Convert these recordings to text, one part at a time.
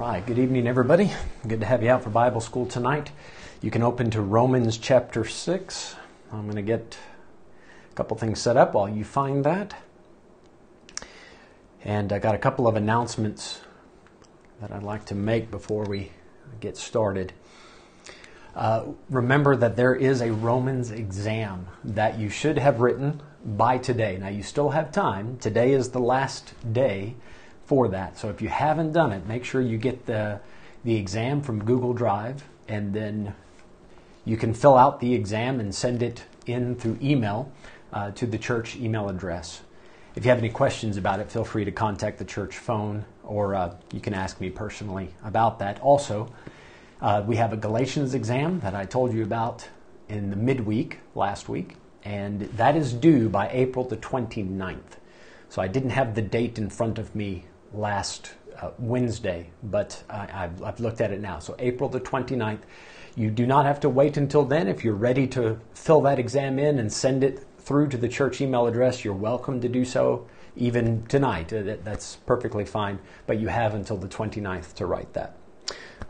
right, good evening, everybody. Good to have you out for Bible school tonight. You can open to Romans chapter 6. I'm going to get a couple things set up while you find that. And I got a couple of announcements that I'd like to make before we get started. Uh, remember that there is a Romans exam that you should have written by today. Now, you still have time. Today is the last day for that. So if you haven't done it, make sure you get the, the exam from Google Drive and then you can fill out the exam and send it in through email uh, to the church email address. If you have any questions about it, feel free to contact the church phone or uh, you can ask me personally about that. Also, uh, we have a Galatians exam that I told you about in the midweek last week, and that is due by April the 29th. So I didn't have the date in front of me last uh, Wednesday, but I, have looked at it now. So April the 29th. You do not have to wait until then. If you're ready to fill that exam in and send it through to the church email address, you're welcome to do so even tonight. Uh, that's perfectly fine, but you have until the 29th to write that.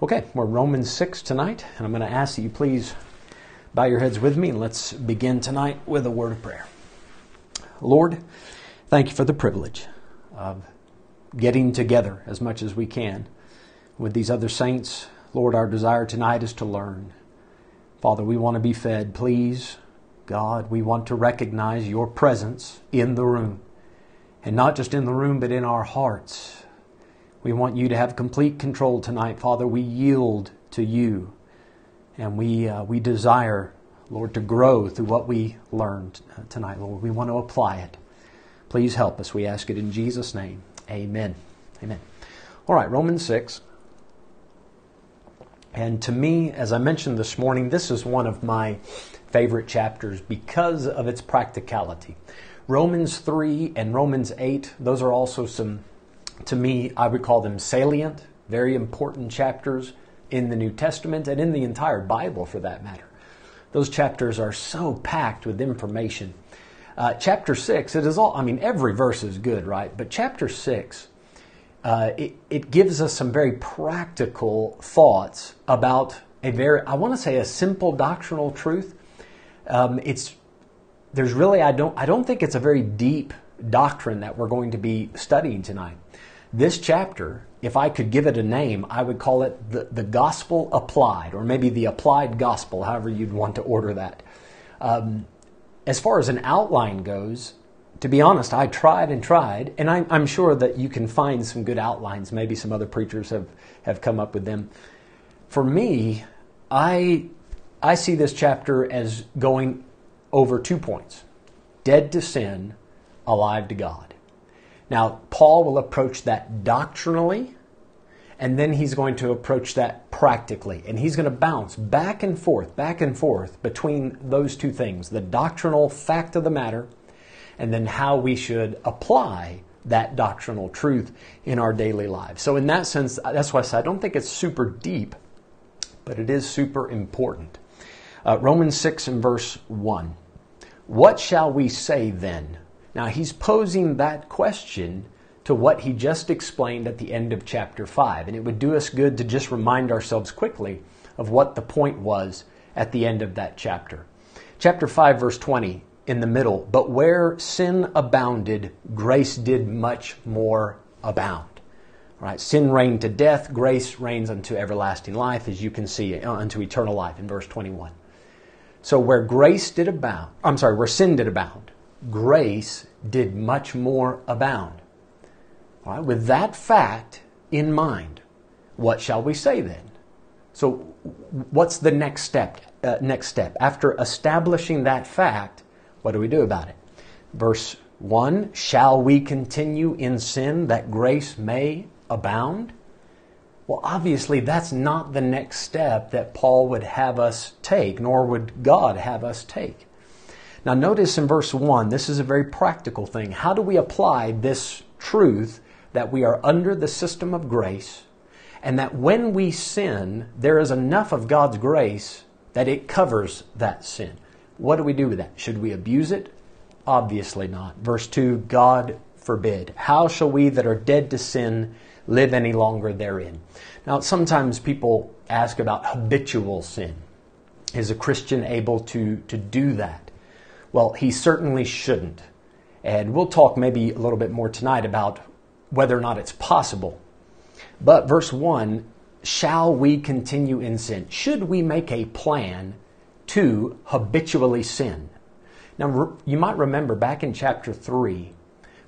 Okay, we're Romans 6 tonight, and I'm going to ask that you please bow your heads with me and let's begin tonight with a word of prayer. Lord, thank you for the privilege of getting together as much as we can with these other saints. Lord, our desire tonight is to learn. Father, we want to be fed. Please, God, we want to recognize your presence in the room. And not just in the room, but in our hearts. We want you to have complete control tonight. Father, we yield to you. And we, uh, we desire, Lord, to grow through what we learned tonight, Lord. We want to apply it. Please help us. We ask it in Jesus' name. Amen. Amen. All right, Romans 6. And to me, as I mentioned this morning, this is one of my favorite chapters because of its practicality. Romans 3 and Romans 8, those are also some, to me, I would call them salient, very important chapters in the New Testament and in the entire Bible for that matter. Those chapters are so packed with information uh, chapter 6, it is all, I mean, every verse is good, right? But chapter 6, uh, it, it gives us some very practical thoughts about a very, I want to say, a simple doctrinal truth. Um, it's, there's really, I don't, I don't think it's a very deep doctrine that we're going to be studying tonight. This chapter, if I could give it a name, I would call it the, the gospel applied, or maybe the applied gospel, however you'd want to order that. Um, as far as an outline goes, to be honest, I tried and tried, and I'm, I'm, sure that you can find some good outlines. Maybe some other preachers have, have come up with them. For me, I, I see this chapter as going over two points dead to sin, alive to God. Now, Paul will approach that doctrinally and then he's going to approach that practically. And he's going to bounce back and forth, back and forth between those two things the doctrinal fact of the matter, and then how we should apply that doctrinal truth in our daily lives. So, in that sense, that's why I said I don't think it's super deep, but it is super important. Uh, Romans 6 and verse 1. What shall we say then? Now, he's posing that question to what he just explained at the end of chapter 5. And it would do us good to just remind ourselves quickly of what the point was at the end of that chapter. Chapter 5, verse 20, in the middle, but where sin abounded, grace did much more abound. Right, sin reigned to death, grace reigns unto everlasting life, as you can see, uh, unto eternal life in verse 21. So where grace did abound, I'm sorry, where sin did abound, grace did much more abound. Right, with that fact in mind, what shall we say then? So, what's the next step? Uh, next step after establishing that fact, what do we do about it? Verse one: Shall we continue in sin that grace may abound? Well, obviously, that's not the next step that Paul would have us take, nor would God have us take. Now, notice in verse 1, this is a very practical thing. How do we apply this truth that we are under the system of grace, and that when we sin, there is enough of God's grace that it covers that sin. What do we do with that? Should we abuse it? Obviously not. Verse 2 God forbid. How shall we that are dead to sin live any longer therein. Now, sometimes people ask about habitual sin. Is a Christian able to, to do that? Well, he certainly shouldn't. And we'll talk maybe a little bit more tonight about whether or not it's possible. But verse 1 shall we continue in sin? Should we make a plan to habitually sin? Now, you might remember back in chapter 3,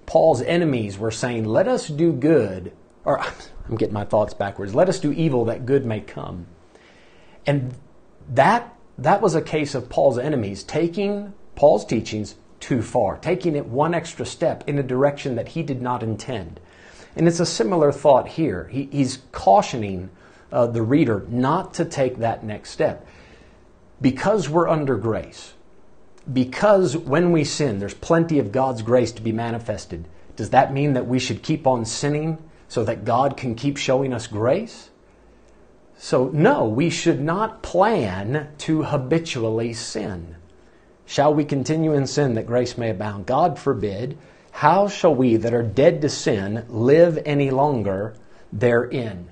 Paul's enemies were saying, Let us do good, or I'm getting my thoughts backwards, let us do evil that good may come. And that, that was a case of Paul's enemies taking Paul's teachings too far, taking it one extra step in a direction that he did not intend. And it's a similar thought here. He, he's cautioning uh, the reader not to take that next step. Because we're under grace, because when we sin, there's plenty of God's grace to be manifested, does that mean that we should keep on sinning so that God can keep showing us grace? So, no, we should not plan to habitually sin. Shall we continue in sin that grace may abound? God forbid. How shall we that are dead to sin live any longer therein?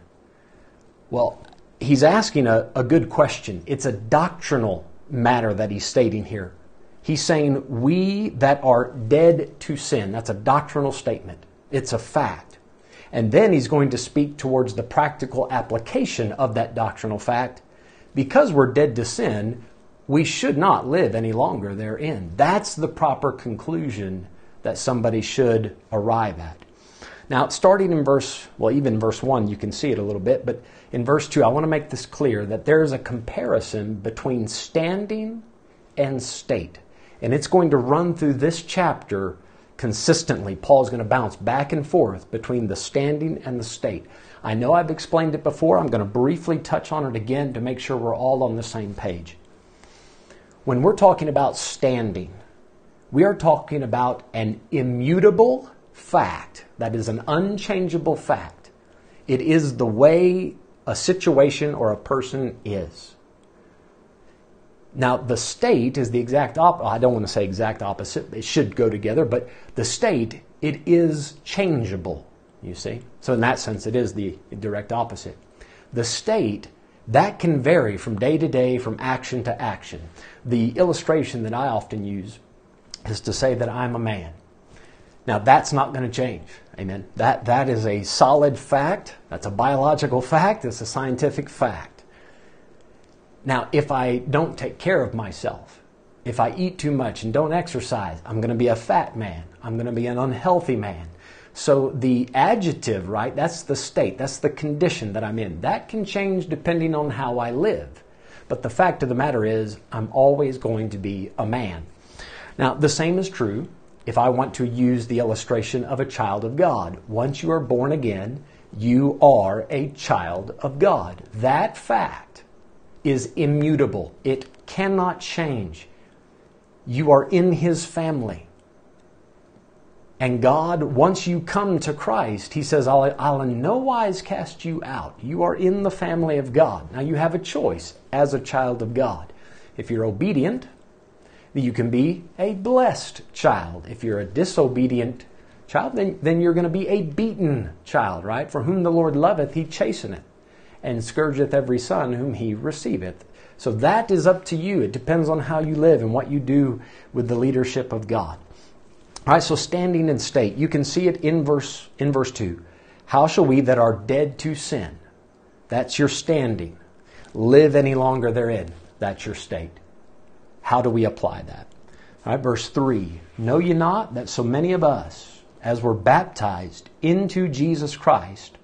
Well, he's asking a, a good question. It's a doctrinal matter that he's stating here. He's saying, We that are dead to sin. That's a doctrinal statement, it's a fact. And then he's going to speak towards the practical application of that doctrinal fact. Because we're dead to sin, we should not live any longer therein. That's the proper conclusion that somebody should arrive at. Now, starting in verse, well, even verse 1, you can see it a little bit, but in verse 2, I want to make this clear that there is a comparison between standing and state. And it's going to run through this chapter consistently. Paul's going to bounce back and forth between the standing and the state. I know I've explained it before. I'm going to briefly touch on it again to make sure we're all on the same page. When we're talking about standing, we are talking about an immutable fact, that is an unchangeable fact. It is the way a situation or a person is. Now, the state is the exact opposite. I don't want to say exact opposite, it should go together, but the state, it is changeable, you see. So, in that sense, it is the direct opposite. The state, that can vary from day to day, from action to action. The illustration that I often use is to say that I'm a man. Now, that's not going to change. Amen. That, that is a solid fact. That's a biological fact. It's a scientific fact. Now, if I don't take care of myself, if I eat too much and don't exercise, I'm going to be a fat man. I'm going to be an unhealthy man. So the adjective, right, that's the state, that's the condition that I'm in. That can change depending on how I live. But the fact of the matter is, I'm always going to be a man. Now, the same is true if I want to use the illustration of a child of God. Once you are born again, you are a child of God. That fact is immutable, it cannot change. You are in His family. And God, once you come to Christ, He says, I'll, I'll in no wise cast you out. You are in the family of God. Now you have a choice as a child of God. If you're obedient, you can be a blessed child. If you're a disobedient child, then, then you're going to be a beaten child, right? For whom the Lord loveth, he chasteneth, and scourgeth every son whom he receiveth. So that is up to you. It depends on how you live and what you do with the leadership of God. All right, so standing in state, you can see it in verse in verse 2. How shall we that are dead to sin? That's your standing. Live any longer therein. That's your state. How do we apply that? All right, verse 3 Know ye not that so many of us, as were baptized into Jesus Christ,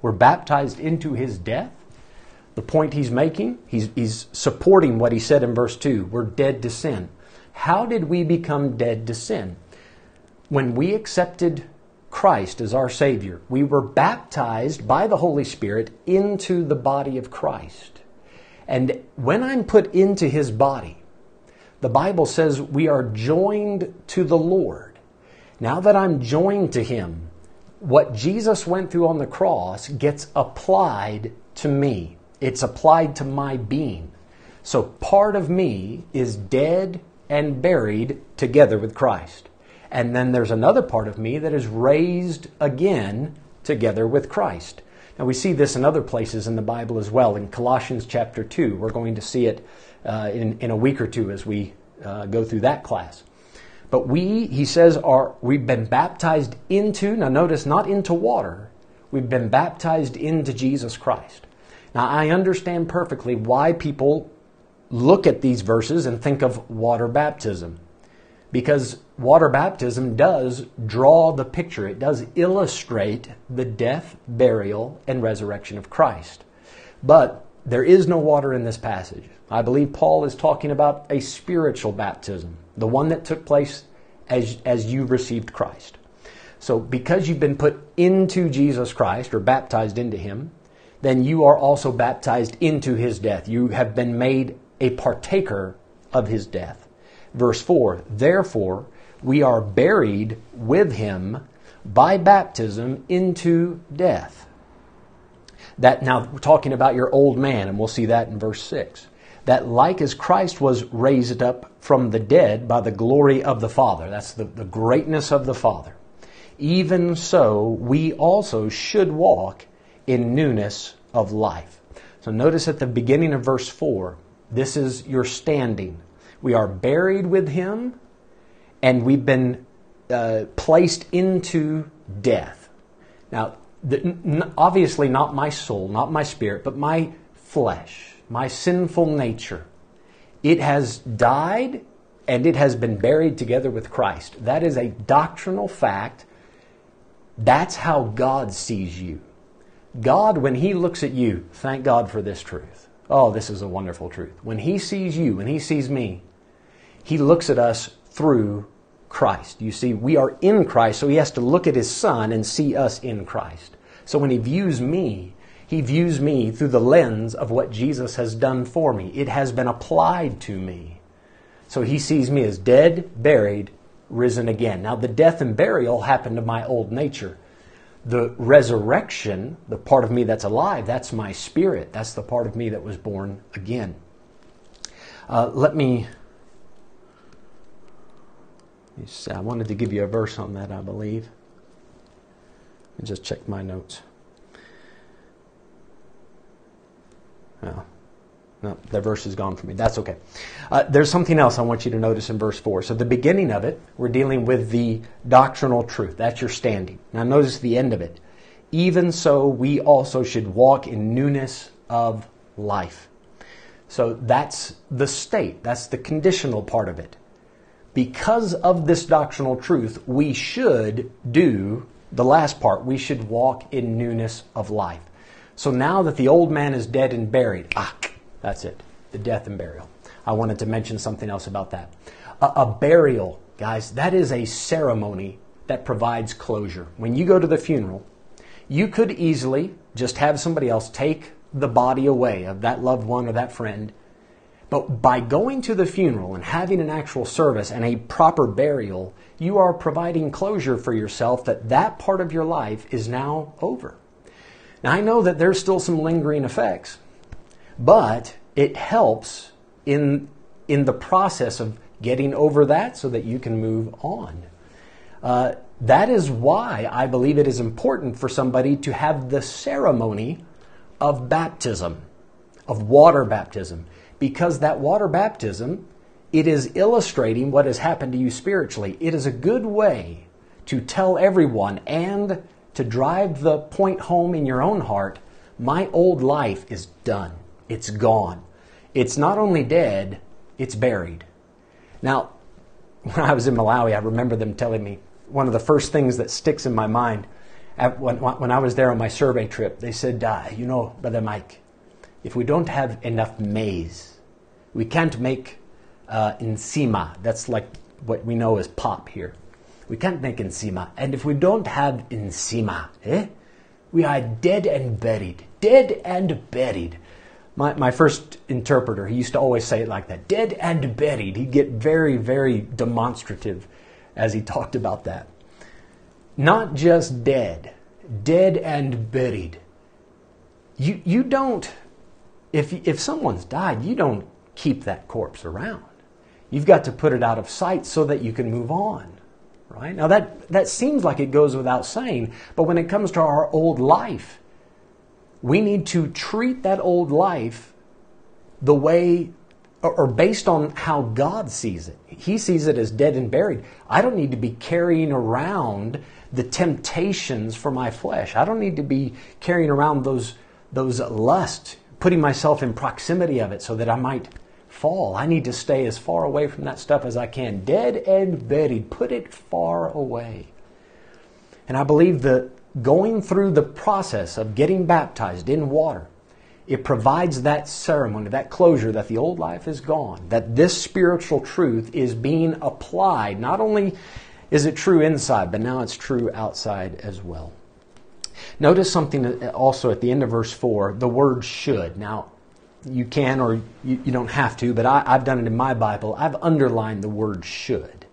were baptized into his death? The point he's making, he's, he's supporting what he said in verse 2 we're dead to sin. How did we become dead to sin? When we accepted Christ as our Savior, we were baptized by the Holy Spirit into the body of Christ. And when I'm put into his body, the Bible says we are joined to the Lord. Now that I'm joined to Him, what Jesus went through on the cross gets applied to me. It's applied to my being. So part of me is dead and buried together with Christ. And then there's another part of me that is raised again together with Christ. Now, we see this in other places in the Bible as well. In Colossians chapter 2, we're going to see it uh, in, in a week or two as we uh, go through that class. But we, he says, are we've been baptized into, now notice, not into water, we've been baptized into Jesus Christ. Now, I understand perfectly why people look at these verses and think of water baptism. Because water baptism does draw the picture, it does illustrate the death, burial, and resurrection of Christ. But there is no water in this passage. I believe Paul is talking about a spiritual baptism, the one that took place as, as you received Christ. So, because you've been put into Jesus Christ or baptized into Him, then you are also baptized into His death. You have been made a partaker of His death. Verse 4 Therefore, we are buried with Him by baptism into death. That now we're talking about your old man, and we'll see that in verse 6 that like as Christ was raised up from the dead by the glory of the Father, that's the, the greatness of the Father, even so we also should walk in newness of life. So notice at the beginning of verse 4, this is your standing. We are buried with him and we've been uh, placed into death. Now, the, obviously, not my soul, not my spirit, but my flesh my sinful nature. It has died and it has been buried together with Christ. That is a doctrinal fact. That's how God sees you. God, when He looks at you, thank God for this truth. Oh, this is a wonderful truth. When He sees you, when He sees me, He looks at us through Christ. You see, we are in Christ, so He has to look at His Son and see us in Christ. So when He views me, he views me through the lens of what Jesus has done for me. It has been applied to me. So he sees me as dead, buried, risen again. Now, the death and burial happened to my old nature. The resurrection, the part of me that's alive, that's my spirit. That's the part of me that was born again. Uh, let me. I wanted to give you a verse on that, I believe. And just check my notes. Well, no, that verse is gone from me. That's okay. Uh, there's something else I want you to notice in verse 4. So, the beginning of it, we're dealing with the doctrinal truth. That's your standing. Now, notice the end of it. Even so, we also should walk in newness of life. So, that's the state, that's the conditional part of it. Because of this doctrinal truth, we should do the last part. We should walk in newness of life. So now that the old man is dead and buried, ah, that's it, the death and burial. I wanted to mention something else about that. A, a burial, guys, that is a ceremony that provides closure. When you go to the funeral, you could easily just have somebody else take the body away of that loved one or that friend. But by going to the funeral and having an actual service and a proper burial, you are providing closure for yourself that that part of your life is now over. Now, I know that there's still some lingering effects, but it helps in, in the process of getting over that so that you can move on. Uh, that is why I believe it is important for somebody to have the ceremony of baptism, of water baptism, because that water baptism, it is illustrating what has happened to you spiritually. It is a good way to tell everyone and to drive the point home in your own heart my old life is done. It's gone. It's not only dead, it's buried. Now, when I was in Malawi, I remember them telling me one of the first things that sticks in my mind when, I was there on my survey trip, they said, uh, You know, Brother Mike, if we don't have enough maize, we can't make uh. That's like what we know as pop here. We can't make nsima. And if we don't have nsima, eh, we are dead and buried. Dead and buried. My, my first interpreter, he used to always say it like that dead and buried. He'd get very, very demonstrative as he talked about that. Not just dead, dead and buried. You, you don't, if, if someone's died, you don't keep that corpse around. You've got to put it out of sight so that you can move on right? Now that, that seems like it goes without saying, but when it comes to our old life, we need to treat that old life the way or based on how God sees it. He sees it as dead and buried. I don't need to be carrying around the temptations for my flesh. I don't need to be carrying around those those lusts, putting myself in proximity of it so that I might fall. I need to stay as far away from that stuff as I can. Dead and buried. Put it far away. And I believe that going through the process of getting baptized in water, it provides that ceremony, that closure that the old life is gone, that this spiritual truth is being applied. Not only is it true inside, but now it's true outside as well. Notice something also at the end of verse 4 the word should. Now, you can or you, you don't have to, but I, I've done it in my Bible. I've underlined the word should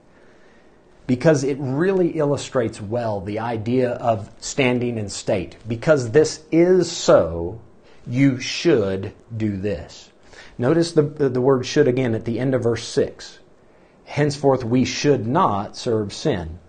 because it really illustrates well the idea of standing in state. Because this is so, you should do this. Notice the, the word should again at the end of verse 6. Henceforth, we should not serve sin.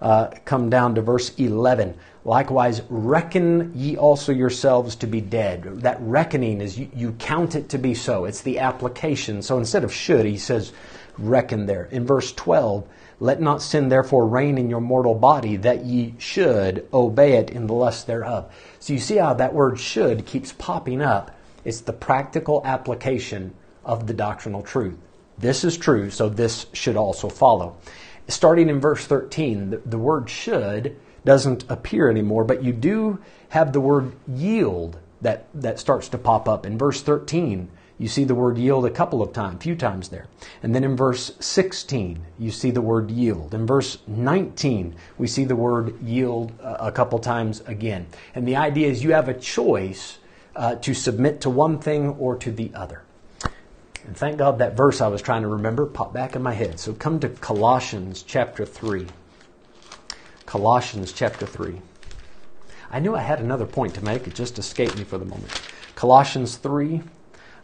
Uh, come down to verse 11. Likewise, reckon ye also yourselves to be dead. That reckoning is you, you count it to be so. It's the application. So instead of should, he says reckon there. In verse 12, let not sin therefore reign in your mortal body, that ye should obey it in the lust thereof. So you see how that word should keeps popping up. It's the practical application of the doctrinal truth. This is true, so this should also follow. Starting in verse 13, the, the word should doesn't appear anymore, but you do have the word yield that, that starts to pop up. In verse 13, you see the word yield a couple of times, few times there. And then in verse 16, you see the word yield. In verse 19, we see the word yield a couple times again. And the idea is you have a choice uh, to submit to one thing or to the other. And thank God that verse I was trying to remember popped back in my head. So come to Colossians chapter 3. Colossians chapter 3. I knew I had another point to make, it just escaped me for the moment. Colossians 3.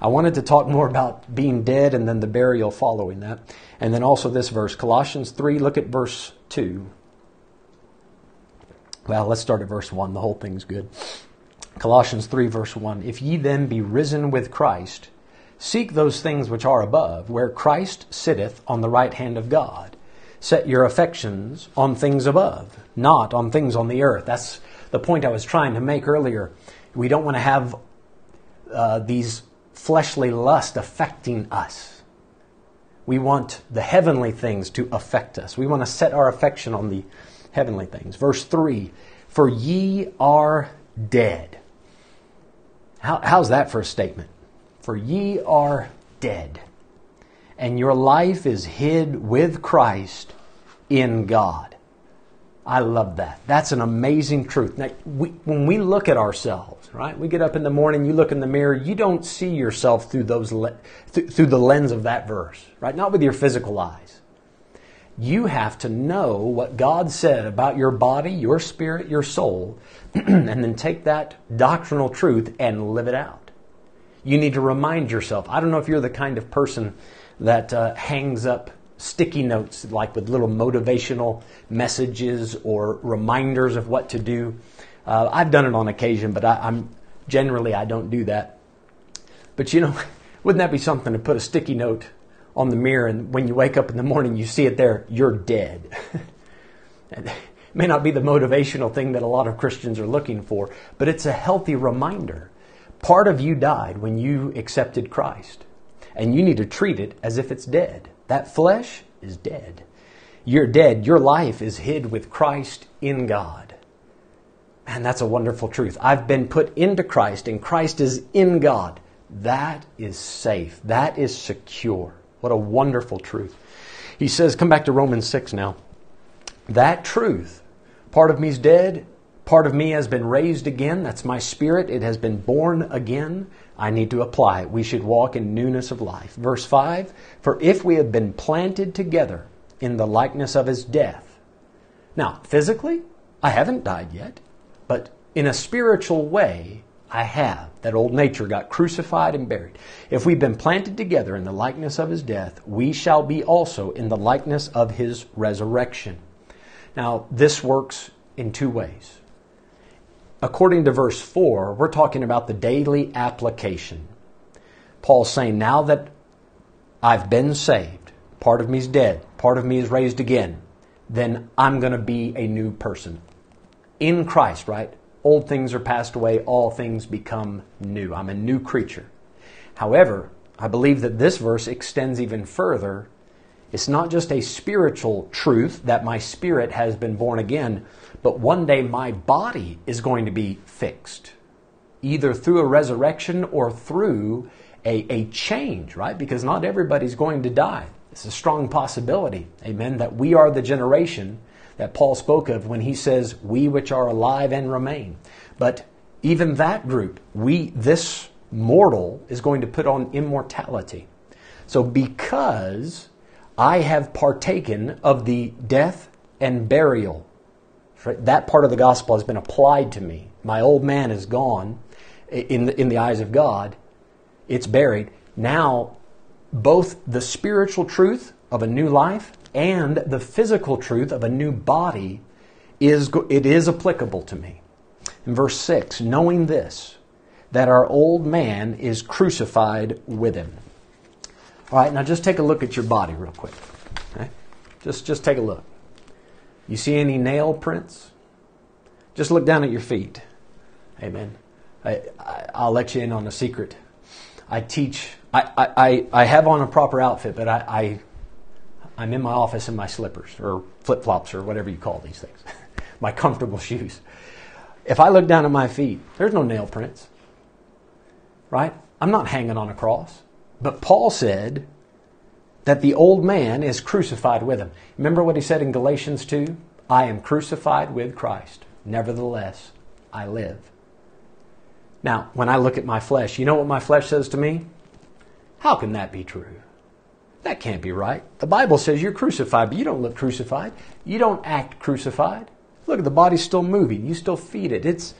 I wanted to talk more about being dead and then the burial following that. And then also this verse, Colossians 3, look at verse 2. Well, let's start at verse 1. The whole thing's good. Colossians 3, verse 1. If ye then be risen with Christ, seek those things which are above, where Christ sitteth on the right hand of God. Set your affections on things above, not on things on the earth. That's the point I was trying to make earlier. We don't want to have uh, these fleshly lust affecting us. We want the heavenly things to affect us. We want to set our affection on the heavenly things. Verse 3 For ye are dead. How, how's that for a statement? For ye are dead and your life is hid with Christ in God. I love that. That's an amazing truth. Now, we, when we look at ourselves, right? We get up in the morning, you look in the mirror, you don't see yourself through those le- th- through the lens of that verse, right? Not with your physical eyes. You have to know what God said about your body, your spirit, your soul, and then take that doctrinal truth and live it out. You need to remind yourself. I don't know if you're the kind of person that uh, hangs up sticky notes, like with little motivational messages or reminders of what to do. Uh, I've done it on occasion, but I, am generally I don't do that. But you know, wouldn't that be something to put a sticky note on the mirror, and when you wake up in the morning, you see it there, you're dead. it may not be the motivational thing that a lot of Christians are looking for, but it's a healthy reminder. Part of you died when you accepted Christ and you need to treat it as if it's dead. That flesh is dead. You're dead. Your life is hid with Christ in God. And that's a wonderful truth. I've been put into Christ, and Christ is in God. That is safe. That is secure. What a wonderful truth. He says, come back to Romans 6 now. That truth, part of me is dead, part of me has been raised again. That's my spirit. It has been born again. I need to apply it. We should walk in newness of life. Verse 5 For if we have been planted together in the likeness of his death. Now, physically, I haven't died yet, but in a spiritual way, I have. That old nature got crucified and buried. If we've been planted together in the likeness of his death, we shall be also in the likeness of his resurrection. Now, this works in two ways. According to verse 4, we're talking about the daily application. Paul's saying, Now that I've been saved, part of me is dead, part of me is raised again, then I'm going to be a new person. In Christ, right? Old things are passed away, all things become new. I'm a new creature. However, I believe that this verse extends even further. It's not just a spiritual truth that my spirit has been born again, but one day my body is going to be fixed, either through a resurrection or through a, a change, right? Because not everybody's going to die. It's a strong possibility, amen, that we are the generation that Paul spoke of when he says, We which are alive and remain. But even that group, we, this mortal, is going to put on immortality. So because I have partaken of the death and burial, that part of the gospel has been applied to me. My old man is gone in the, in the eyes of God, it's buried. Now both the spiritual truth of a new life and the physical truth of a new body is it is applicable to me. In verse 6, knowing this, that our old man is crucified with him. All right, now just take a look at your body real quick. Okay? Just, just take a look. You see any nail prints? Just look down at your feet. Amen. I, will let you in on a secret. I teach I, I, I have on a proper outfit, but I, I I'm in my office in my slippers or flip flops or whatever you call these things, my comfortable shoes. If I look down at my feet, there's no nail prints, right? I'm not hanging on a cross. But Paul said that the old man is crucified with him. Remember what he said in Galatians 2? I am crucified with Christ. Nevertheless, I live. Now, when I look at my flesh, you know what my flesh says to me? How can that be true? That can't be right. The Bible says you're crucified, but you don't look crucified. You don't act crucified. Look, the body's still moving. You still feed it. It's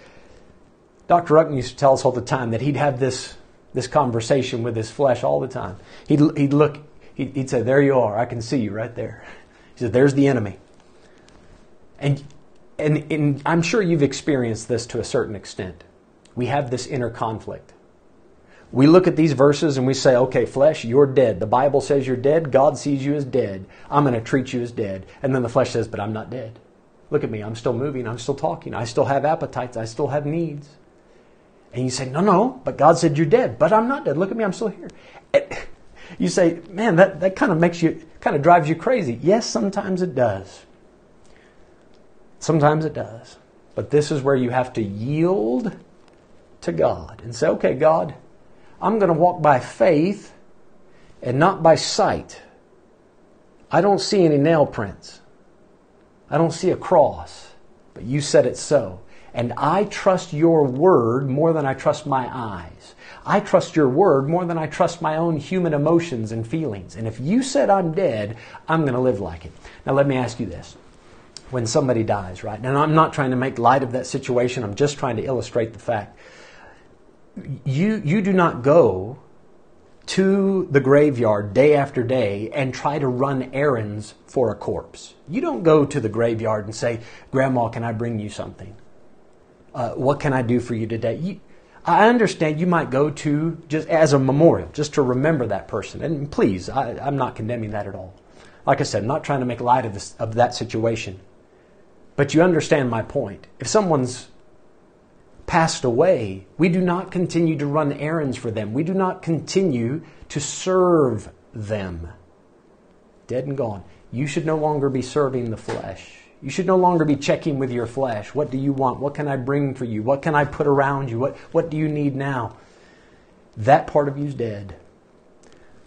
Dr. Ruckman used to tell us all the time that he'd have this this conversation with his flesh all the time. He'd, he'd look, he'd, say, There you are. I can see you right there. He said, There's the enemy. And, and, and I'm sure you've experienced this to a certain extent. We have this inner conflict. We look at these verses and we say, okay, flesh, you're dead. The Bible says you're dead. God sees you as dead. I'm going to treat you as dead. And then the flesh says, but I'm not dead. Look at me. I'm still moving. I'm still talking. I still have appetites. I still have needs. And you say, no, no, but God said you're dead. But I'm not dead. Look at me. I'm still here. You say, man, that, that kind of makes you, kind of drives you crazy. Yes, sometimes it does. Sometimes it does. But this is where you have to yield to God and say, okay, God, I'm going to walk by faith and not by sight. I don't see any nail prints. I don't see a cross, but you said it so. And I trust your word more than I trust my eyes. I trust your word more than I trust my own human emotions and feelings. And if you said I'm dead, I'm going to live like it. Now, let me ask you this. When somebody dies, right? And I'm not trying to make light of that situation, I'm just trying to illustrate the fact you, you do not go to the graveyard day after day and try to run errands for a corpse. You don't go to the graveyard and say, Grandma, can I bring you something? Uh, what can I do for you today? You, I understand you might go to just as a memorial, just to remember that person. And please, I, am not condemning that at all. Like I said, I'm not trying to make light of, this, of that situation. But you understand my point. If someone's passed away, we do not continue to run errands for them. We do not continue to serve them. Dead and gone. You should no longer be serving the flesh. You should no longer be checking with your flesh. What do you want? What can I bring for you? What can I put around you? What, what do you need now? That part of you is dead.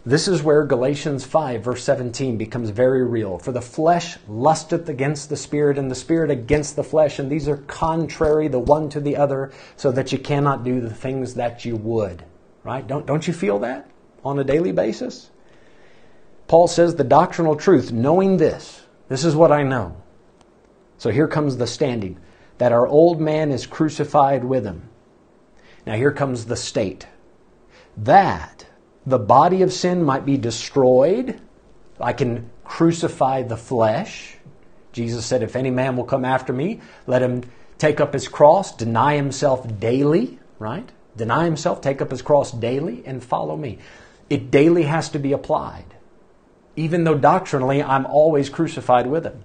This is where Galatians 5, verse 17, becomes very real. For the flesh lusteth against the spirit, and the spirit against the flesh, and these are contrary the one to the other, so that you cannot do the things that you would. Right? Don't, don't you feel that on a daily basis? Paul says the doctrinal truth, knowing this, this is what I know. So here comes the standing that our old man is crucified with him. Now here comes the state. That the body of sin might be destroyed. I can crucify the flesh. Jesus said, If any man will come after me, let him take up his cross, deny himself daily, right? Deny himself, take up his cross daily, and follow me. It daily has to be applied. Even though doctrinally I'm always crucified with him.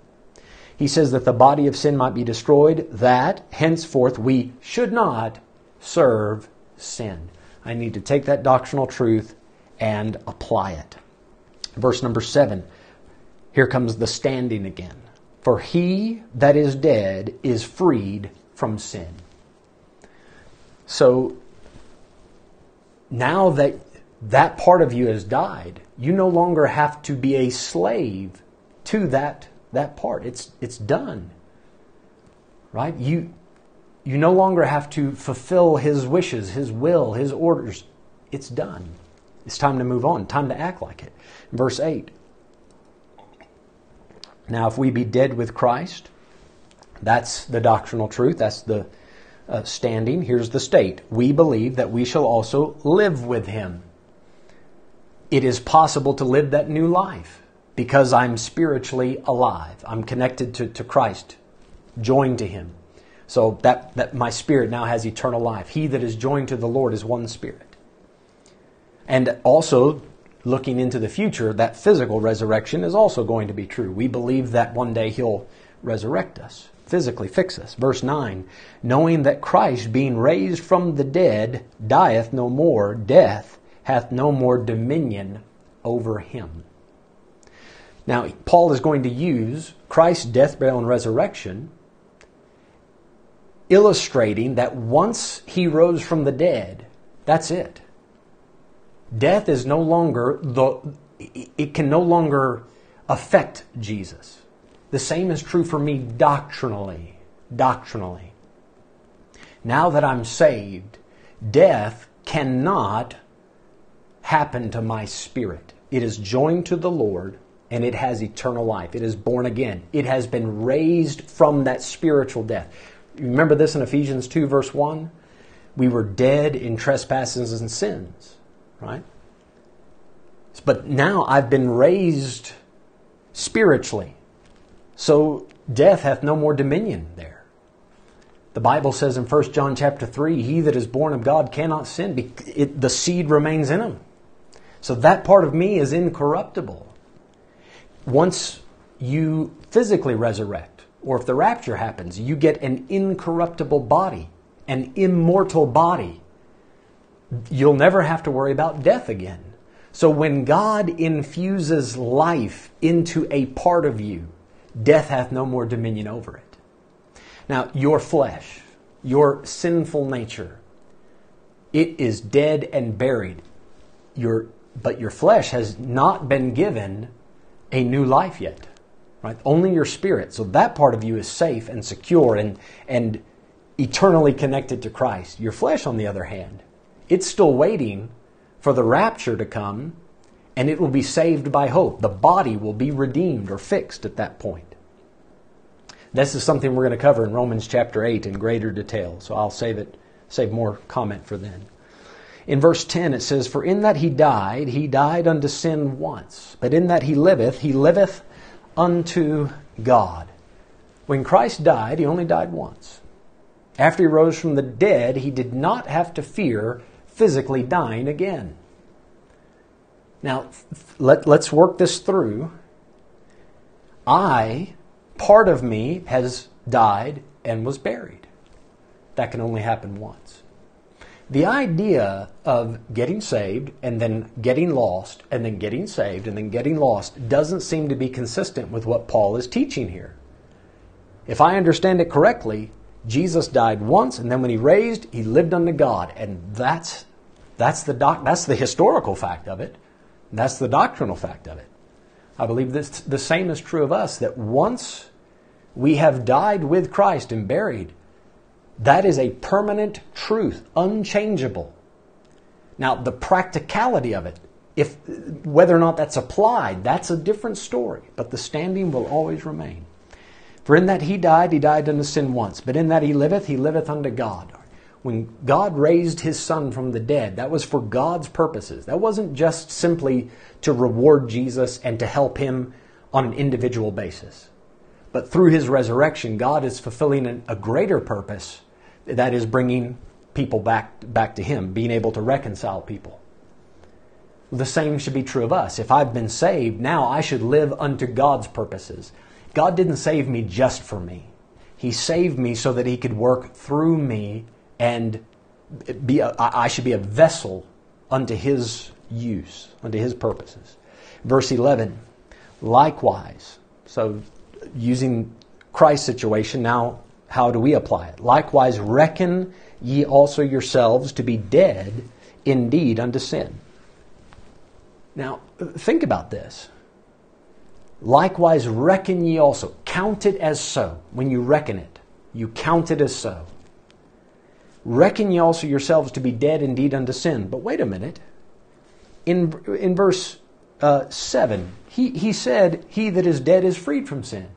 He says that the body of sin might be destroyed, that henceforth we should not serve sin. I need to take that doctrinal truth and apply it. Verse number seven. Here comes the standing again. For he that is dead is freed from sin. So now that that part of you has died, you no longer have to be a slave to that, that part. It's, it's done. Right? You, you no longer have to fulfill his wishes, his will, his orders. It's done. It's time to move on, time to act like it. Verse 8 now, if we be dead with Christ, that's the doctrinal truth, that's the uh, standing. Here's the state we believe that we shall also live with him. It is possible to live that new life because I'm spiritually alive. I'm connected to, to Christ, joined to him. So that, that my spirit now has eternal life. He that is joined to the Lord is one spirit. And also, looking into the future, that physical resurrection is also going to be true. We believe that one day He'll resurrect us, physically fix us. Verse 9 Knowing that Christ, being raised from the dead, dieth no more, death hath no more dominion over him. Now, Paul is going to use Christ's death, burial, and resurrection, illustrating that once he rose from the dead, that's it death is no longer the it can no longer affect Jesus. The same is true for me doctrinally. Doctrinally. Now that I'm saved, death cannot happen to my spirit. It is joined to the Lord and it has eternal life. It is born again. It has been raised from that spiritual death. Remember this in Ephesians 2, verse 1? We were dead in trespasses and sins right? But now I've been raised spiritually. So death hath no more dominion there. The Bible says in 1 John chapter 3, he that is born of God cannot sin. It, the seed remains in him. So that part of me is incorruptible. Once you physically resurrect, or if the rapture happens, you get an incorruptible body, an immortal body you'll never have to worry about death again. So when God infuses life into a part of you, death hath no more dominion over it. Now, your flesh, your sinful nature, it is dead and buried. Your, but your flesh has not been given a new life yet. Right? Only your spirit. So that part of you is safe and secure and, and eternally connected to Christ. Your flesh, on the other hand, it's still waiting for the rapture to come and it will be saved by hope. The body will be redeemed or fixed at that point. This is something we're going to cover in Romans chapter 8 in greater detail, so I'll save it save more comment for then. In verse 10 it says, For in that he died, he died unto sin once, but in that he liveth, he liveth unto God. When Christ died, he only died once. After he rose from the dead, he did not have to fear physically dying again. Now, let, let's work this through. I, part of me, has died and was buried. That can only happen once. The idea of getting saved and then getting lost and then getting saved and then getting lost doesn't seem to be consistent with what Paul is teaching here. If I understand it correctly, Jesus died once and then when he raised, he lived unto God. And that's that's the, doc, that's the historical fact of it. That's the doctrinal fact of it. I believe this, the same is true of us that once we have died with Christ and buried, that is a permanent truth, unchangeable. Now, the practicality of it, if whether or not that's applied, that's a different story, but the standing will always remain. For in that he died, he died unto sin once, but in that he liveth, he liveth unto God when God raised his son from the dead, that was for God's purposes. That wasn't just simply to reward Jesus and to help him on an individual basis. But through his resurrection, God is fulfilling a greater purpose that is bringing people back, back to him, being able to reconcile people. The same should be true of us. If I've been saved, now I should live unto God's purposes. God didn't save me just for me. He saved me so that He could work through me and be a, I should be a vessel unto His use, unto His purposes. Verse 11, likewise. So, using Christ's situation, now how do we apply it? Likewise, reckon ye also yourselves to be dead indeed unto sin. Now, think about this. Likewise, reckon ye also. Count it as so. When you reckon it, you count it as so. Reckon ye also yourselves to be dead indeed unto sin. But wait a minute. In, in verse uh, 7, he, he said, He that is dead is freed from sin.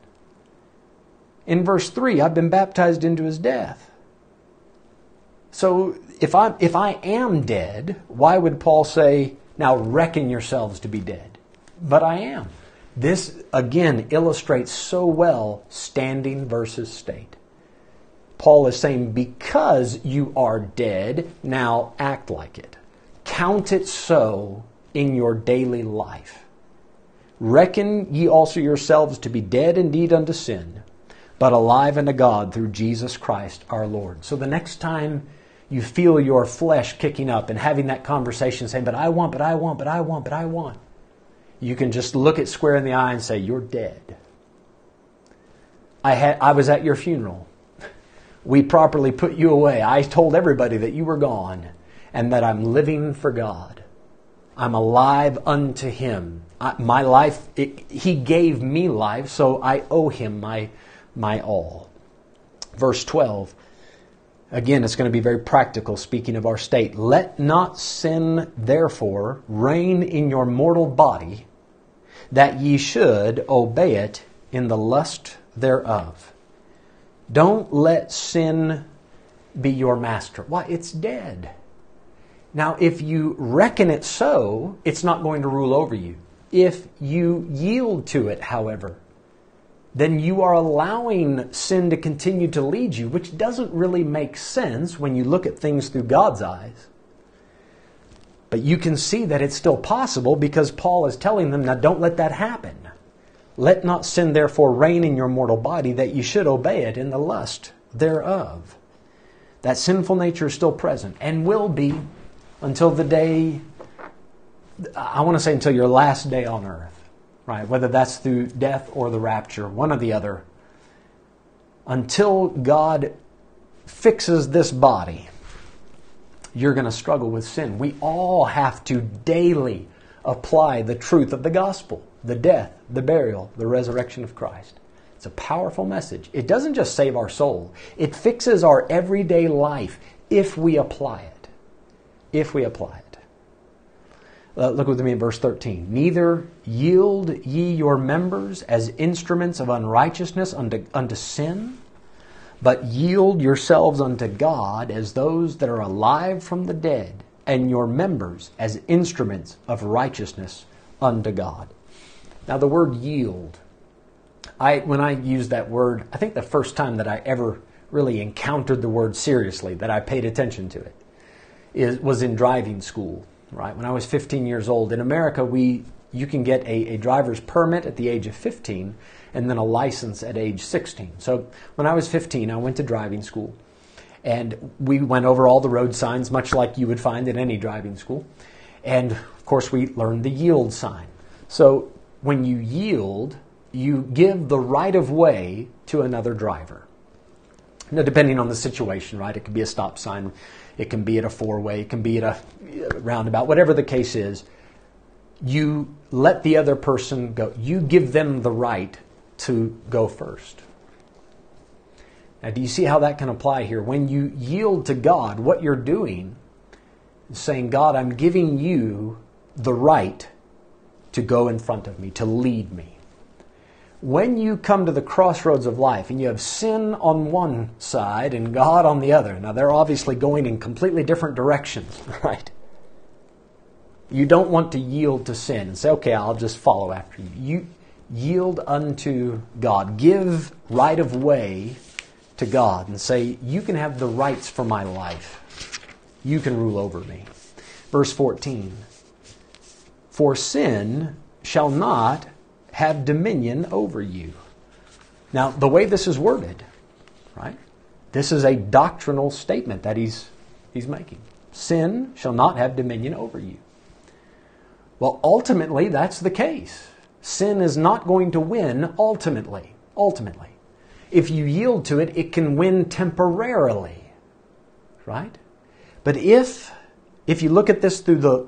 In verse 3, I've been baptized into his death. So if I, if I am dead, why would Paul say, Now reckon yourselves to be dead? But I am. This, again, illustrates so well standing versus state. Paul is saying, because you are dead, now act like it. Count it so in your daily life. Reckon ye also yourselves to be dead indeed unto sin, but alive unto God through Jesus Christ our Lord. So the next time you feel your flesh kicking up and having that conversation saying, But I want, but I want, but I want, but I want, you can just look it square in the eye and say, You're dead. I, had, I was at your funeral. We properly put you away. I told everybody that you were gone and that I'm living for God. I'm alive unto Him. I, my life, it, He gave me life, so I owe Him my, my all. Verse 12. Again, it's going to be very practical, speaking of our state. Let not sin, therefore, reign in your mortal body that ye should obey it in the lust thereof. Don't let sin be your master. Why? It's dead. Now, if you reckon it so, it's not going to rule over you. If you yield to it, however, then you are allowing sin to continue to lead you, which doesn't really make sense when you look at things through God's eyes. But you can see that it's still possible because Paul is telling them, now don't let that happen. Let not sin therefore reign in your mortal body that you should obey it in the lust thereof. That sinful nature is still present and will be until the day, I want to say until your last day on earth, right? Whether that's through death or the rapture, one or the other. Until God fixes this body you're going to struggle with sin. We all have to daily apply the truth of the gospel the death, the burial, the resurrection of Christ. It's a powerful message. It doesn't just save our soul, it fixes our everyday life if we apply it. If we apply it. Uh, look with me in verse 13. Neither yield ye your members as instruments of unrighteousness unto, unto sin but yield yourselves unto God as those that are alive from the dead, and your members as instruments of righteousness unto God. Now, the word yield, I, when I use that word, I think the first time that I ever really encountered the word seriously, that I paid attention to it, is, was in driving school, right? When I was 15 years old. In America, we, you can get a, a driver's permit at the age of 15, and then a license at age 16. So when I was 15, I went to driving school. And we went over all the road signs, much like you would find at any driving school. And of course, we learned the yield sign. So when you yield, you give the right of way to another driver. Now, depending on the situation, right? It could be a stop sign, it can be at a four way, it can be at a uh, roundabout, whatever the case is. You let the other person go. You give them the right to go first. Now, do you see how that can apply here? When you yield to God, what you're doing is saying, God, I'm giving you the right to go in front of me, to lead me. When you come to the crossroads of life and you have sin on one side and God on the other, now they're obviously going in completely different directions, right? You don't want to yield to sin and say, okay, I'll just follow after you. You, yield unto God, give right of way to God, and say, You can have the rights for my life. You can rule over me. Verse 14 For sin shall not have dominion over you. Now, the way this is worded, right? This is a doctrinal statement that he's, he's making. Sin shall not have dominion over you. Well, ultimately, that's the case. Sin is not going to win ultimately. Ultimately. If you yield to it, it can win temporarily. Right? But if, if you look at this through the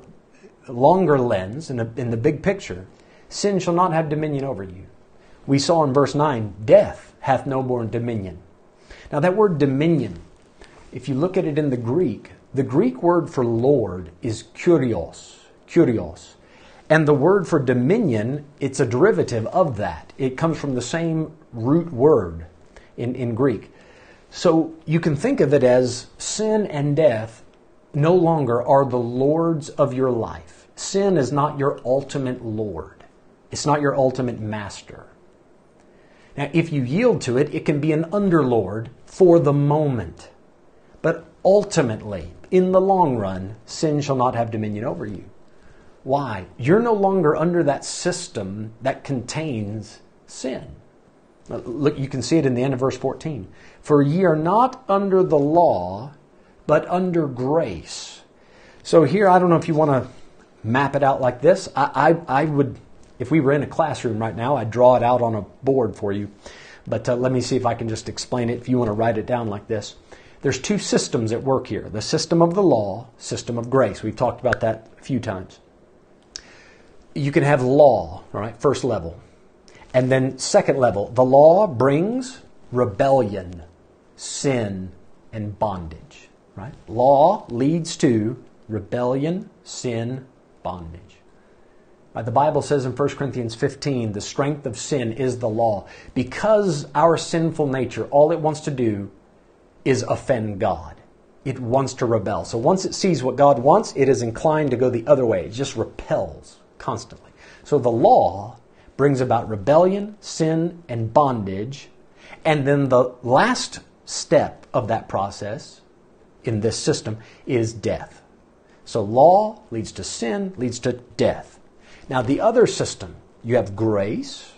longer lens, in the, in the big picture, sin shall not have dominion over you. We saw in verse 9, death hath no more dominion. Now, that word dominion, if you look at it in the Greek, the Greek word for Lord is kurios. Kurios. And the word for dominion, it's a derivative of that. It comes from the same root word in, in Greek. So you can think of it as sin and death no longer are the lords of your life. Sin is not your ultimate lord, it's not your ultimate master. Now, if you yield to it, it can be an underlord for the moment. But ultimately, in the long run, sin shall not have dominion over you. Why? You're no longer under that system that contains sin. Look, you can see it in the end of verse 14. For ye are not under the law, but under grace. So here, I don't know if you want to map it out like this. I, I, I would, if we were in a classroom right now, I'd draw it out on a board for you. But uh, let me see if I can just explain it if you want to write it down like this. There's two systems at work here the system of the law, system of grace. We've talked about that a few times. You can have law, right, first level. And then, second level, the law brings rebellion, sin, and bondage. Right? Law leads to rebellion, sin, bondage. Right? The Bible says in 1 Corinthians 15, the strength of sin is the law. Because our sinful nature, all it wants to do is offend God. It wants to rebel. So once it sees what God wants, it is inclined to go the other way. It just repels constantly. So the law brings about rebellion, sin, and bondage. And then the last step of that process in this system is death. So law leads to sin, leads to death. Now, the other system, you have grace.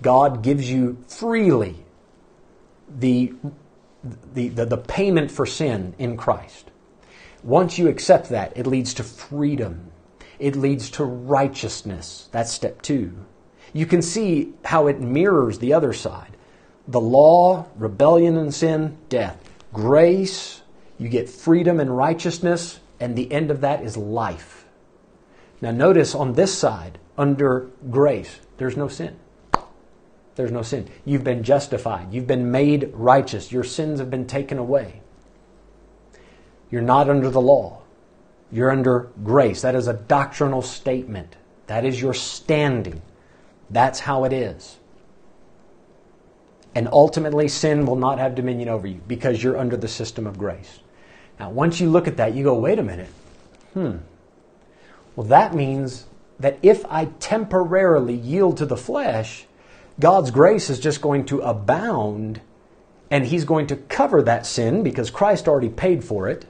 God gives you freely the, the, the, the, payment for sin in Christ. Once you accept that, it leads to freedom. It leads to righteousness. That's step two. You can see how it mirrors the other side. The law, rebellion and sin, death. Grace, you get freedom and righteousness, and the end of that is life. Now, notice on this side, under grace, there's no sin. There's no sin. You've been justified. You've been made righteous. Your sins have been taken away. You're not under the law. You're under grace. That is a doctrinal statement. That is your standing. That's how it is. And ultimately, sin will not have dominion over you because you're under the system of grace. Now, once you look at that, you go, wait a minute. Hmm. Well, that means that if I temporarily yield to the flesh, God's grace is just going to abound and He's going to cover that sin because Christ already paid for it.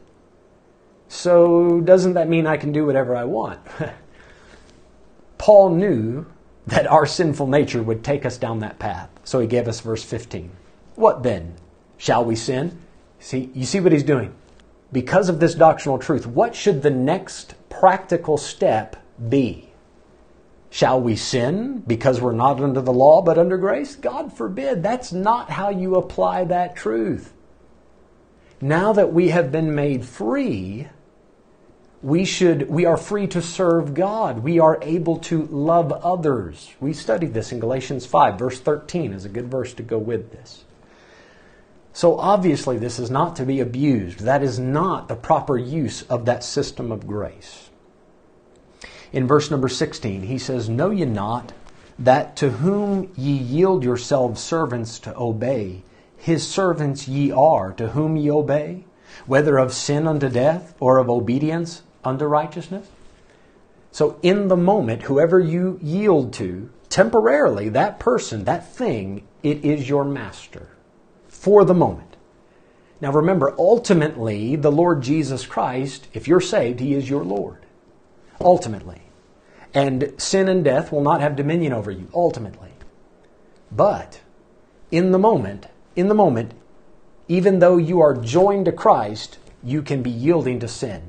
So, doesn't that mean I can do whatever I want? Paul knew that our sinful nature would take us down that path. So he gave us verse 15. What then? Shall we sin? See, you see what he's doing? because of this doctrinal truth, what should the next practical step be? Shall we sin because we're not under the law but under grace? God forbid. That's not how you apply that truth. Now that we have been made free, we should we are free to serve God. We are able to love others. We studied this in Galatians 5 verse 13 is a good verse to go with this. So obviously, this is not to be abused. That is not the proper use of that system of grace. In verse number 16, he says, Know ye not that to whom ye yield yourselves servants to obey, his servants ye are, to whom ye obey, whether of sin unto death or of obedience unto righteousness? So, in the moment, whoever you yield to, temporarily, that person, that thing, it is your master for the moment. Now remember, ultimately, the Lord Jesus Christ, if you're saved, He is your Lord. Ultimately. And sin and death will not have dominion over you, ultimately. But in the moment, in the moment, even though you are joined to Christ, you can be yielding to sin.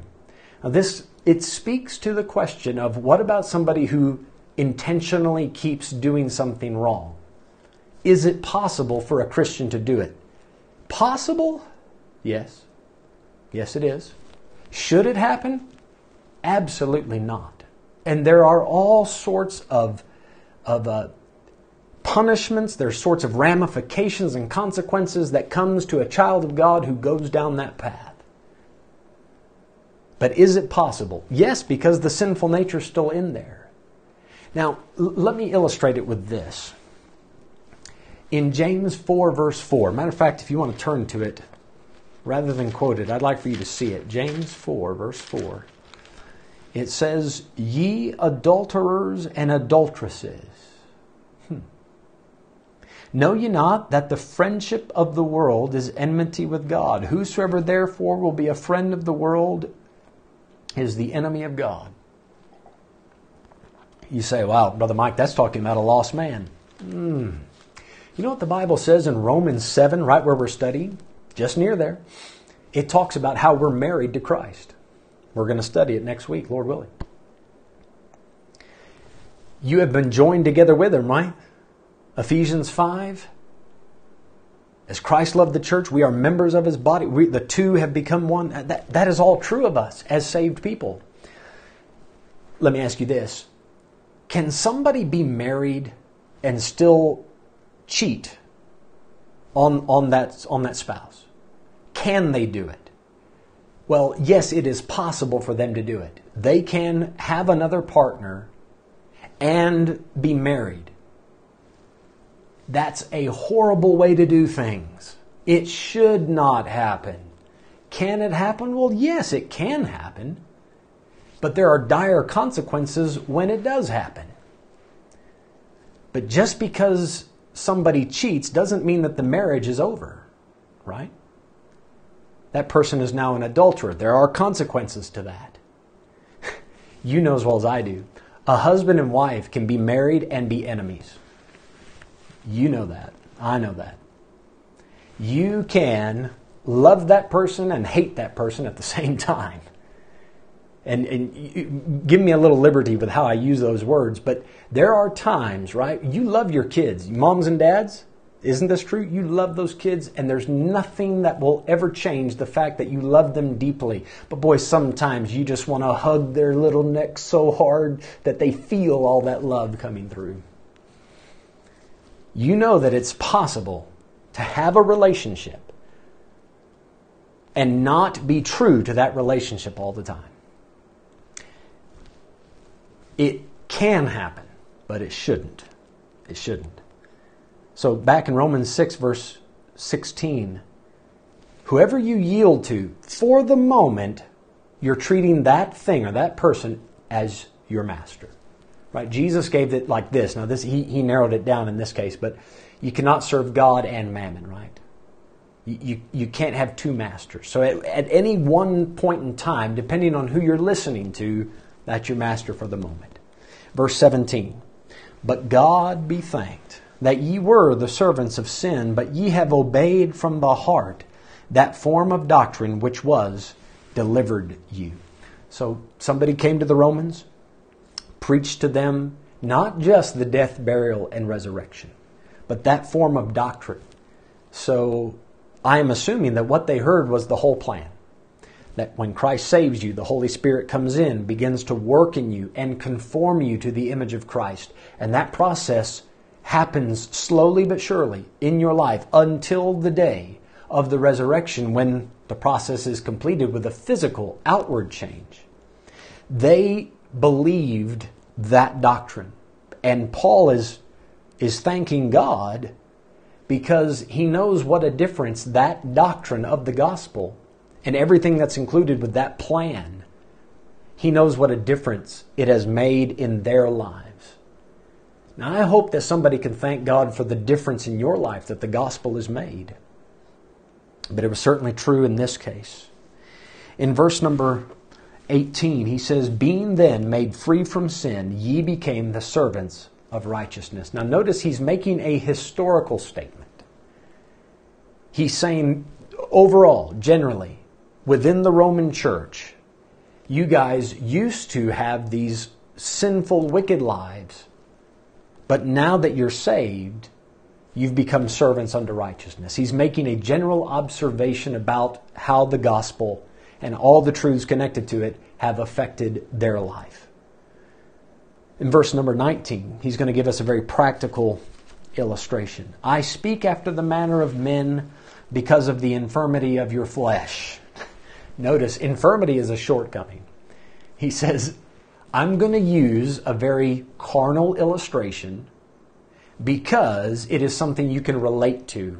Now this it speaks to the question of what about somebody who intentionally keeps doing something wrong? Is it possible for a Christian to do it? Possible? Yes. Yes, it is. Should it happen? Absolutely not. And there are all sorts of, of uh, punishments, there's sorts of ramifications and consequences that comes to a child of God who goes down that path. But is it possible? Yes, because the sinful nature is still in there. Now, l- let me illustrate it with this. In James 4, verse 4, matter of fact, if you want to turn to it, rather than quote it, I'd like for you to see it. James 4, verse 4. It says, Ye adulterers and adulteresses. Hmm. Know ye not that the friendship of the world is enmity with God? Whosoever therefore will be a friend of the world is the enemy of God. You say, wow, Brother Mike, that's talking about a lost man. Hmm. You know what the Bible says in Romans 7, right where we're studying? Just near there. It talks about how we're married to Christ. We're going to study it next week, Lord willing. You have been joined together with Him, right? Ephesians 5. As Christ loved the church, we are members of His body. We, the two have become one. That, that is all true of us as saved people. Let me ask you this Can somebody be married and still cheat on, on, that, on that spouse? Can they do it? Well, yes, it is possible for them to do it. They can have another partner and be married. That's a horrible way to do things. It should not happen. Can it happen? Well, yes, it can happen. But there are dire consequences when it does happen. But just because somebody cheats doesn't mean that the marriage is over, right? That person is now an adulterer. There are consequences to that. you know as well as I do. A husband and wife can be married and be enemies. You know that. I know that. You can love that person and hate that person at the same time. And, and give me a little liberty with how I use those words, but there are times, right? You love your kids, moms and dads. Isn't this true? You love those kids, and there's nothing that will ever change the fact that you love them deeply. But boy, sometimes you just want to hug their little necks so hard that they feel all that love coming through. You know that it's possible to have a relationship and not be true to that relationship all the time. It can happen, but it shouldn't. It shouldn't. So back in Romans 6, verse 16, whoever you yield to, for the moment, you're treating that thing or that person as your master. Right? Jesus gave it like this. Now this he, he narrowed it down in this case, but you cannot serve God and mammon, right? You, you, can't have two masters. So at, at any one point in time, depending on who you're listening to, that's your master for the moment. Verse 17. But God be thanked that ye were the servants of sin, but ye have obeyed from the heart that form of doctrine which was delivered you. So somebody came to the Romans, preached to them not just the death, burial, and resurrection, but that form of doctrine. So I am assuming that what they heard was the whole plan. That when Christ saves you, the Holy Spirit comes in, begins to work in you, and conform you to the image of Christ. And that process happens slowly but surely in your life until the day of the resurrection when the process is completed with a physical outward change. They believed that doctrine. And Paul is, is thanking God because he knows what a difference that doctrine of the gospel and everything that's included with that plan, he knows what a difference it has made in their lives. Now, I hope that somebody can thank God for the difference in your life that the gospel has made. But it was certainly true in this case. In verse number 18, he says, Being then made free from sin, ye became the servants of righteousness. Now, notice he's making a historical statement. He's saying, overall, generally, within the Roman church, you guys used to have these sinful, wicked lives, but now that you're saved, you've become servants unto righteousness. He's making a general observation about how the gospel and all the truths connected to it have affected their life. In verse number 19, he's going to give us a very practical illustration. I speak after the manner of men because of the infirmity of your flesh. Notice, infirmity is a shortcoming. He says, I'm going to use a very carnal illustration because it is something you can relate to.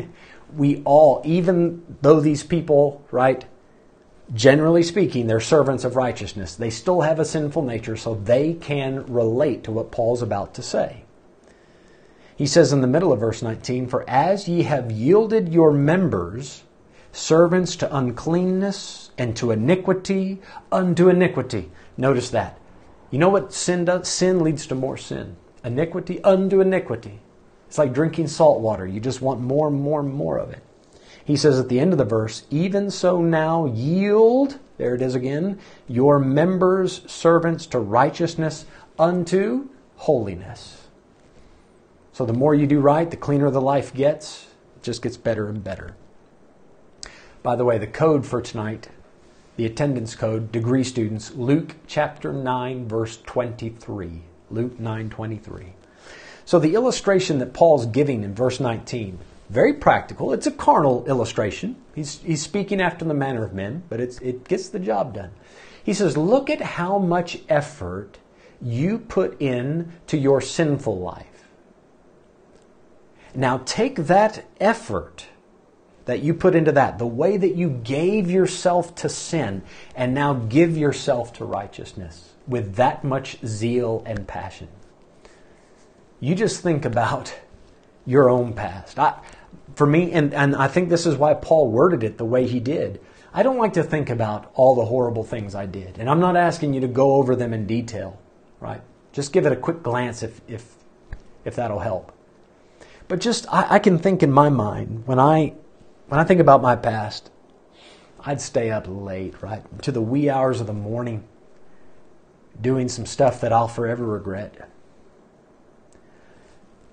we all, even though these people, right, generally speaking, they're servants of righteousness, they still have a sinful nature, so they can relate to what Paul's about to say. He says in the middle of verse 19, For as ye have yielded your members servants to uncleanness and to iniquity unto iniquity. Notice that. You know what sin does? Sin leads to more sin. Iniquity unto iniquity. It's like drinking salt water. You just want more and more and more of it. He says at the end of the verse, Even so now yield, there it is again, your members servants to righteousness unto holiness. So the more you do right, the cleaner the life gets. It just gets better and better. By the way, the code for tonight, the attendance code, degree students, Luke chapter 9, verse 23. Luke 9 23. So the illustration that Paul's giving in verse 19, very practical. It's a carnal illustration. He's, he's speaking after the manner of men, but it's, it gets the job done. He says, Look at how much effort you put in to your sinful life. Now take that effort that you put into that, the way that you gave yourself to sin, and now give yourself to righteousness with that much zeal and passion. You just think about your own past. I, for me, and, and I think this is why Paul worded it the way he did. I don't like to think about all the horrible things I did. And I'm not asking you to go over them in detail, right? Just give it a quick glance if, if, if that'll help. But just I, I can think in my mind when I when I think about my past, I'd stay up late, right, to the wee hours of the morning, doing some stuff that I'll forever regret.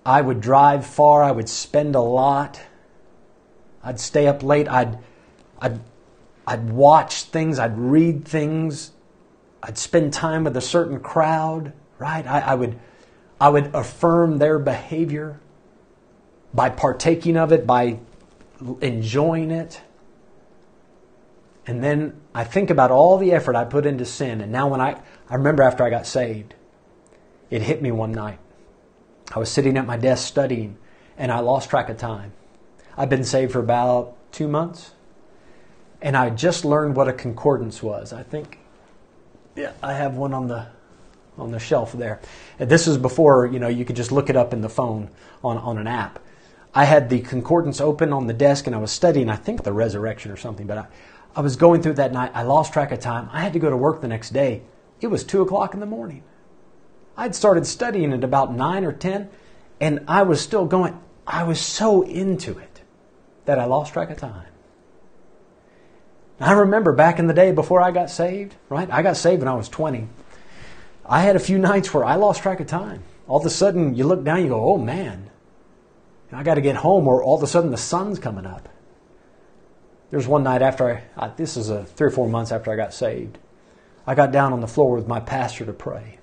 I would drive far. I would spend a lot. I'd stay up late. I'd, I'd, I'd watch things. I'd read things. I'd spend time with a certain crowd, right? I, I would, I would affirm their behavior by partaking of it, by enjoying it. And then I think about all the effort I put into sin. And now, when I, I remember after I got saved, it hit me one night. I was sitting at my desk studying, and I lost track of time. I've been saved for about two months, and I just learned what a concordance was. I think, yeah, I have one on the on the shelf there. And this is before you know you could just look it up in the phone on on an app. I had the concordance open on the desk and I was studying, I think the resurrection or something, but I, I was going through that night. I lost track of time. I had to go to work the next day. It was 2 o'clock in the morning. I'd started studying at about 9 or 10, and I was still going. I was so into it that I lost track of time. I remember back in the day before I got saved, right? I got saved when I was 20. I had a few nights where I lost track of time. All of a sudden, you look down, you go, oh man, I got to get home, or all of a sudden the sun's coming up. There's one night after I, I, this is a three or four months after I got saved. I got down on the floor with my pastor to pray.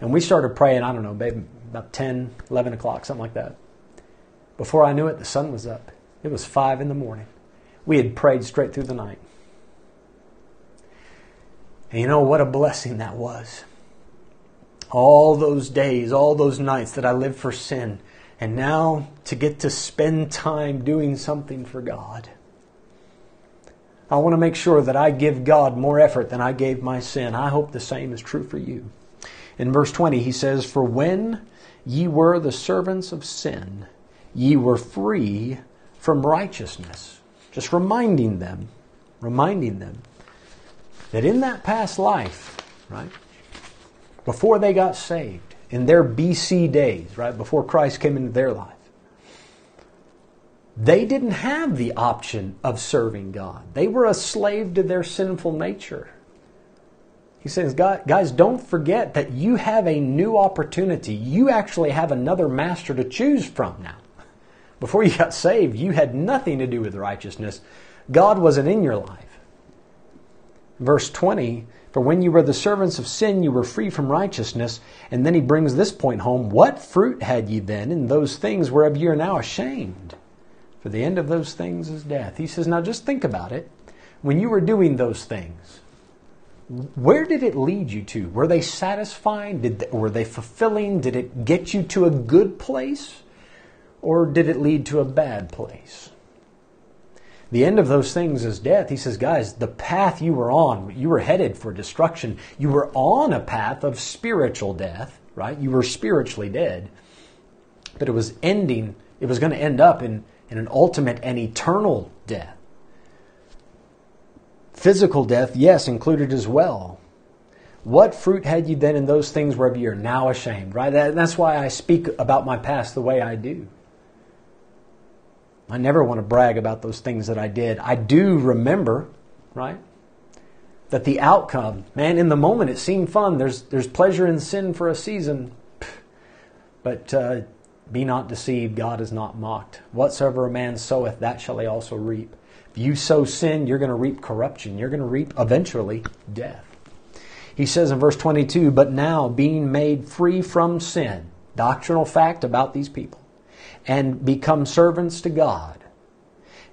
And we started praying, I don't know, maybe about 10, 11 o'clock, something like that. Before I knew it, the sun was up. It was 5 in the morning. We had prayed straight through the night. And you know what a blessing that was. All those days, all those nights that I lived for sin and now to get to spend time doing something for God. I want to make sure that I give God more effort than I gave my sin. I hope the same is true for you. In verse 20, he says, For when ye were the servants of sin, ye were free from righteousness. Just reminding them, reminding them that in that past life, right, before they got saved, in their BC days, right, before Christ came into their life, they didn't have the option of serving God. They were a slave to their sinful nature. He says, guys, don't forget that you have a new opportunity. You actually have another master to choose from now. Before you got saved, you had nothing to do with righteousness. God wasn't in your life. Verse 20, for when you were the servants of sin, you were free from righteousness. And then he brings this point home. What fruit had ye then in those things whereof ye are now ashamed? For the end of those things is death. He says, now just think about it. When you were doing those things, where did it lead you to? Were they satisfying? Did they, were they fulfilling? Did it get you to a good place? Or did it lead to a bad place? The end of those things is death. He says, guys, the path you were on, you were headed for destruction. You were on a path of spiritual death, right? You were spiritually dead. But it was ending, it was going to end up in, in an ultimate and eternal death. Physical death, yes, included as well. What fruit had you then in those things whereof you are now ashamed? Right? That, that's why I speak about my past the way I do. I never want to brag about those things that I did. I do remember, right? That the outcome, man, in the moment it seemed fun. There's, there's pleasure in sin for a season. But uh, be not deceived, God is not mocked. Whatsoever a man soweth, that shall he also reap. If you sow sin, you're going to reap corruption. You're going to reap eventually death. He says in verse 22 But now, being made free from sin, doctrinal fact about these people, and become servants to God,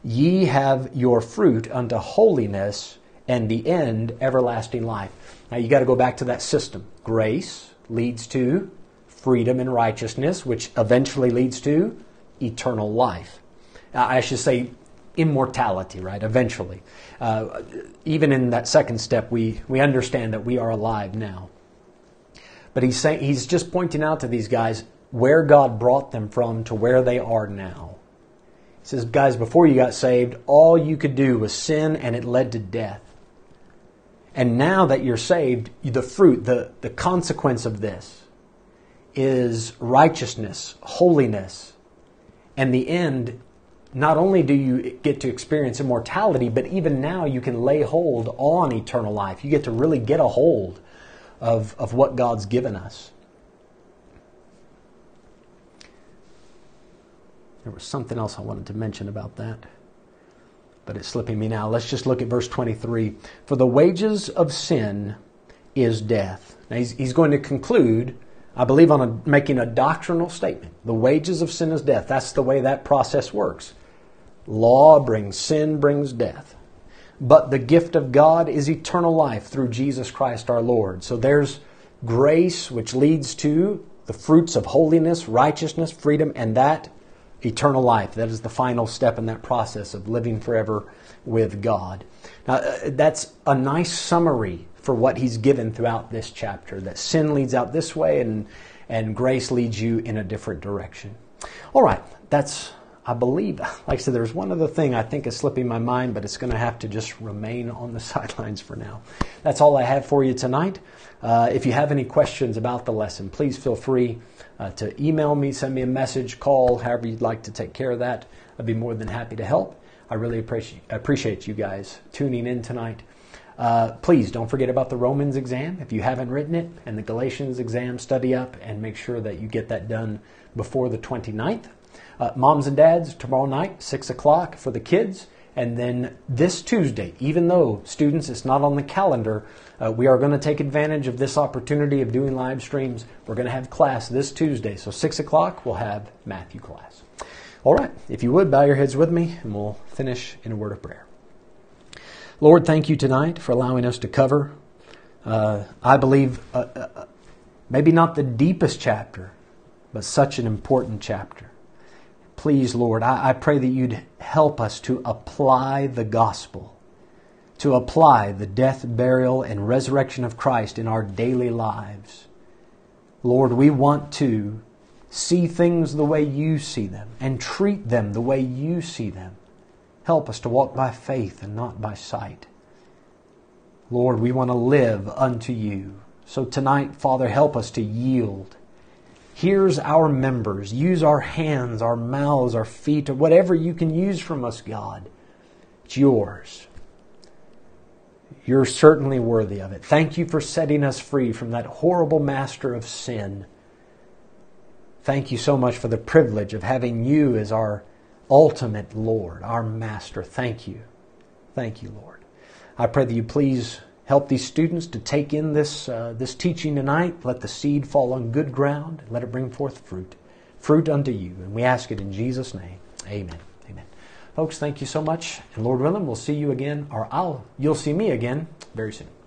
ye have your fruit unto holiness, and the end everlasting life. Now you got to go back to that system. Grace leads to freedom and righteousness, which eventually leads to eternal life. I should say immortality, right? Eventually. Uh, even in that second step, we, we understand that we are alive now. But he's, saying, he's just pointing out to these guys where God brought them from to where they are now. He says, guys, before you got saved, all you could do was sin and it led to death. And now that you're saved, the fruit, the, the consequence of this is righteousness, holiness, and the end not only do you get to experience immortality, but even now you can lay hold on eternal life. You get to really get a hold of, of what God's given us. There was something else I wanted to mention about that, but it's slipping me now. Let's just look at verse 23. For the wages of sin is death. Now he's, he's going to conclude I believe on a, making a doctrinal statement. The wages of sin is death. That's the way that process works. Law brings sin, brings death. But the gift of God is eternal life through Jesus Christ our Lord. So there's grace which leads to the fruits of holiness, righteousness, freedom, and that eternal life. That is the final step in that process of living forever with God. Now, uh, that's a nice summary for what he's given throughout this chapter that sin leads out this way and, and grace leads you in a different direction. All right, that's I believe, like I said, there's one other thing I think is slipping my mind, but it's going to have to just remain on the sidelines for now. That's all I have for you tonight. Uh, if you have any questions about the lesson, please feel free uh, to email me, send me a message, call, however you'd like to take care of that. I'd be more than happy to help. I really appreciate, appreciate you guys tuning in tonight. Uh, please don't forget about the Romans exam if you haven't written it, and the Galatians exam. Study up and make sure that you get that done before the 29th. Uh, moms and dads, tomorrow night, 6 o'clock for the kids. And then this Tuesday, even though students, it's not on the calendar, uh, we are going to take advantage of this opportunity of doing live streams. We're going to have class this Tuesday. So 6 o'clock, we'll have Matthew class. All right, if you would, bow your heads with me, and we'll finish in a word of prayer. Lord, thank you tonight for allowing us to cover, uh, I believe, uh, uh, maybe not the deepest chapter, but such an important chapter please, Lord, I, I pray that you'd help us to apply the gospel, to apply the death, burial, and resurrection of Christ in our daily lives. Lord, we want to see things the way you see them and treat them the way you see them. Help us to walk by faith and not by sight. Lord, we want to live unto you. So tonight, Father, help us to yield. Here's our members. Use our hands, our mouths, our feet, or whatever you can use from us, God. It's yours. You're certainly worthy of it. Thank you for setting us free from that horrible master of sin. Thank you so much for the privilege of having you as our ultimate Lord, our master. Thank you. Thank you, Lord. I pray that you please help these students to take in this, uh, this teaching tonight. Let the seed fall on good ground. Let it bring forth fruit, fruit unto you. And we ask it in Jesus' name. Amen. Amen. Folks, thank you so much. And Lord willing, we'll see you again, or I'll, you'll see me again very soon.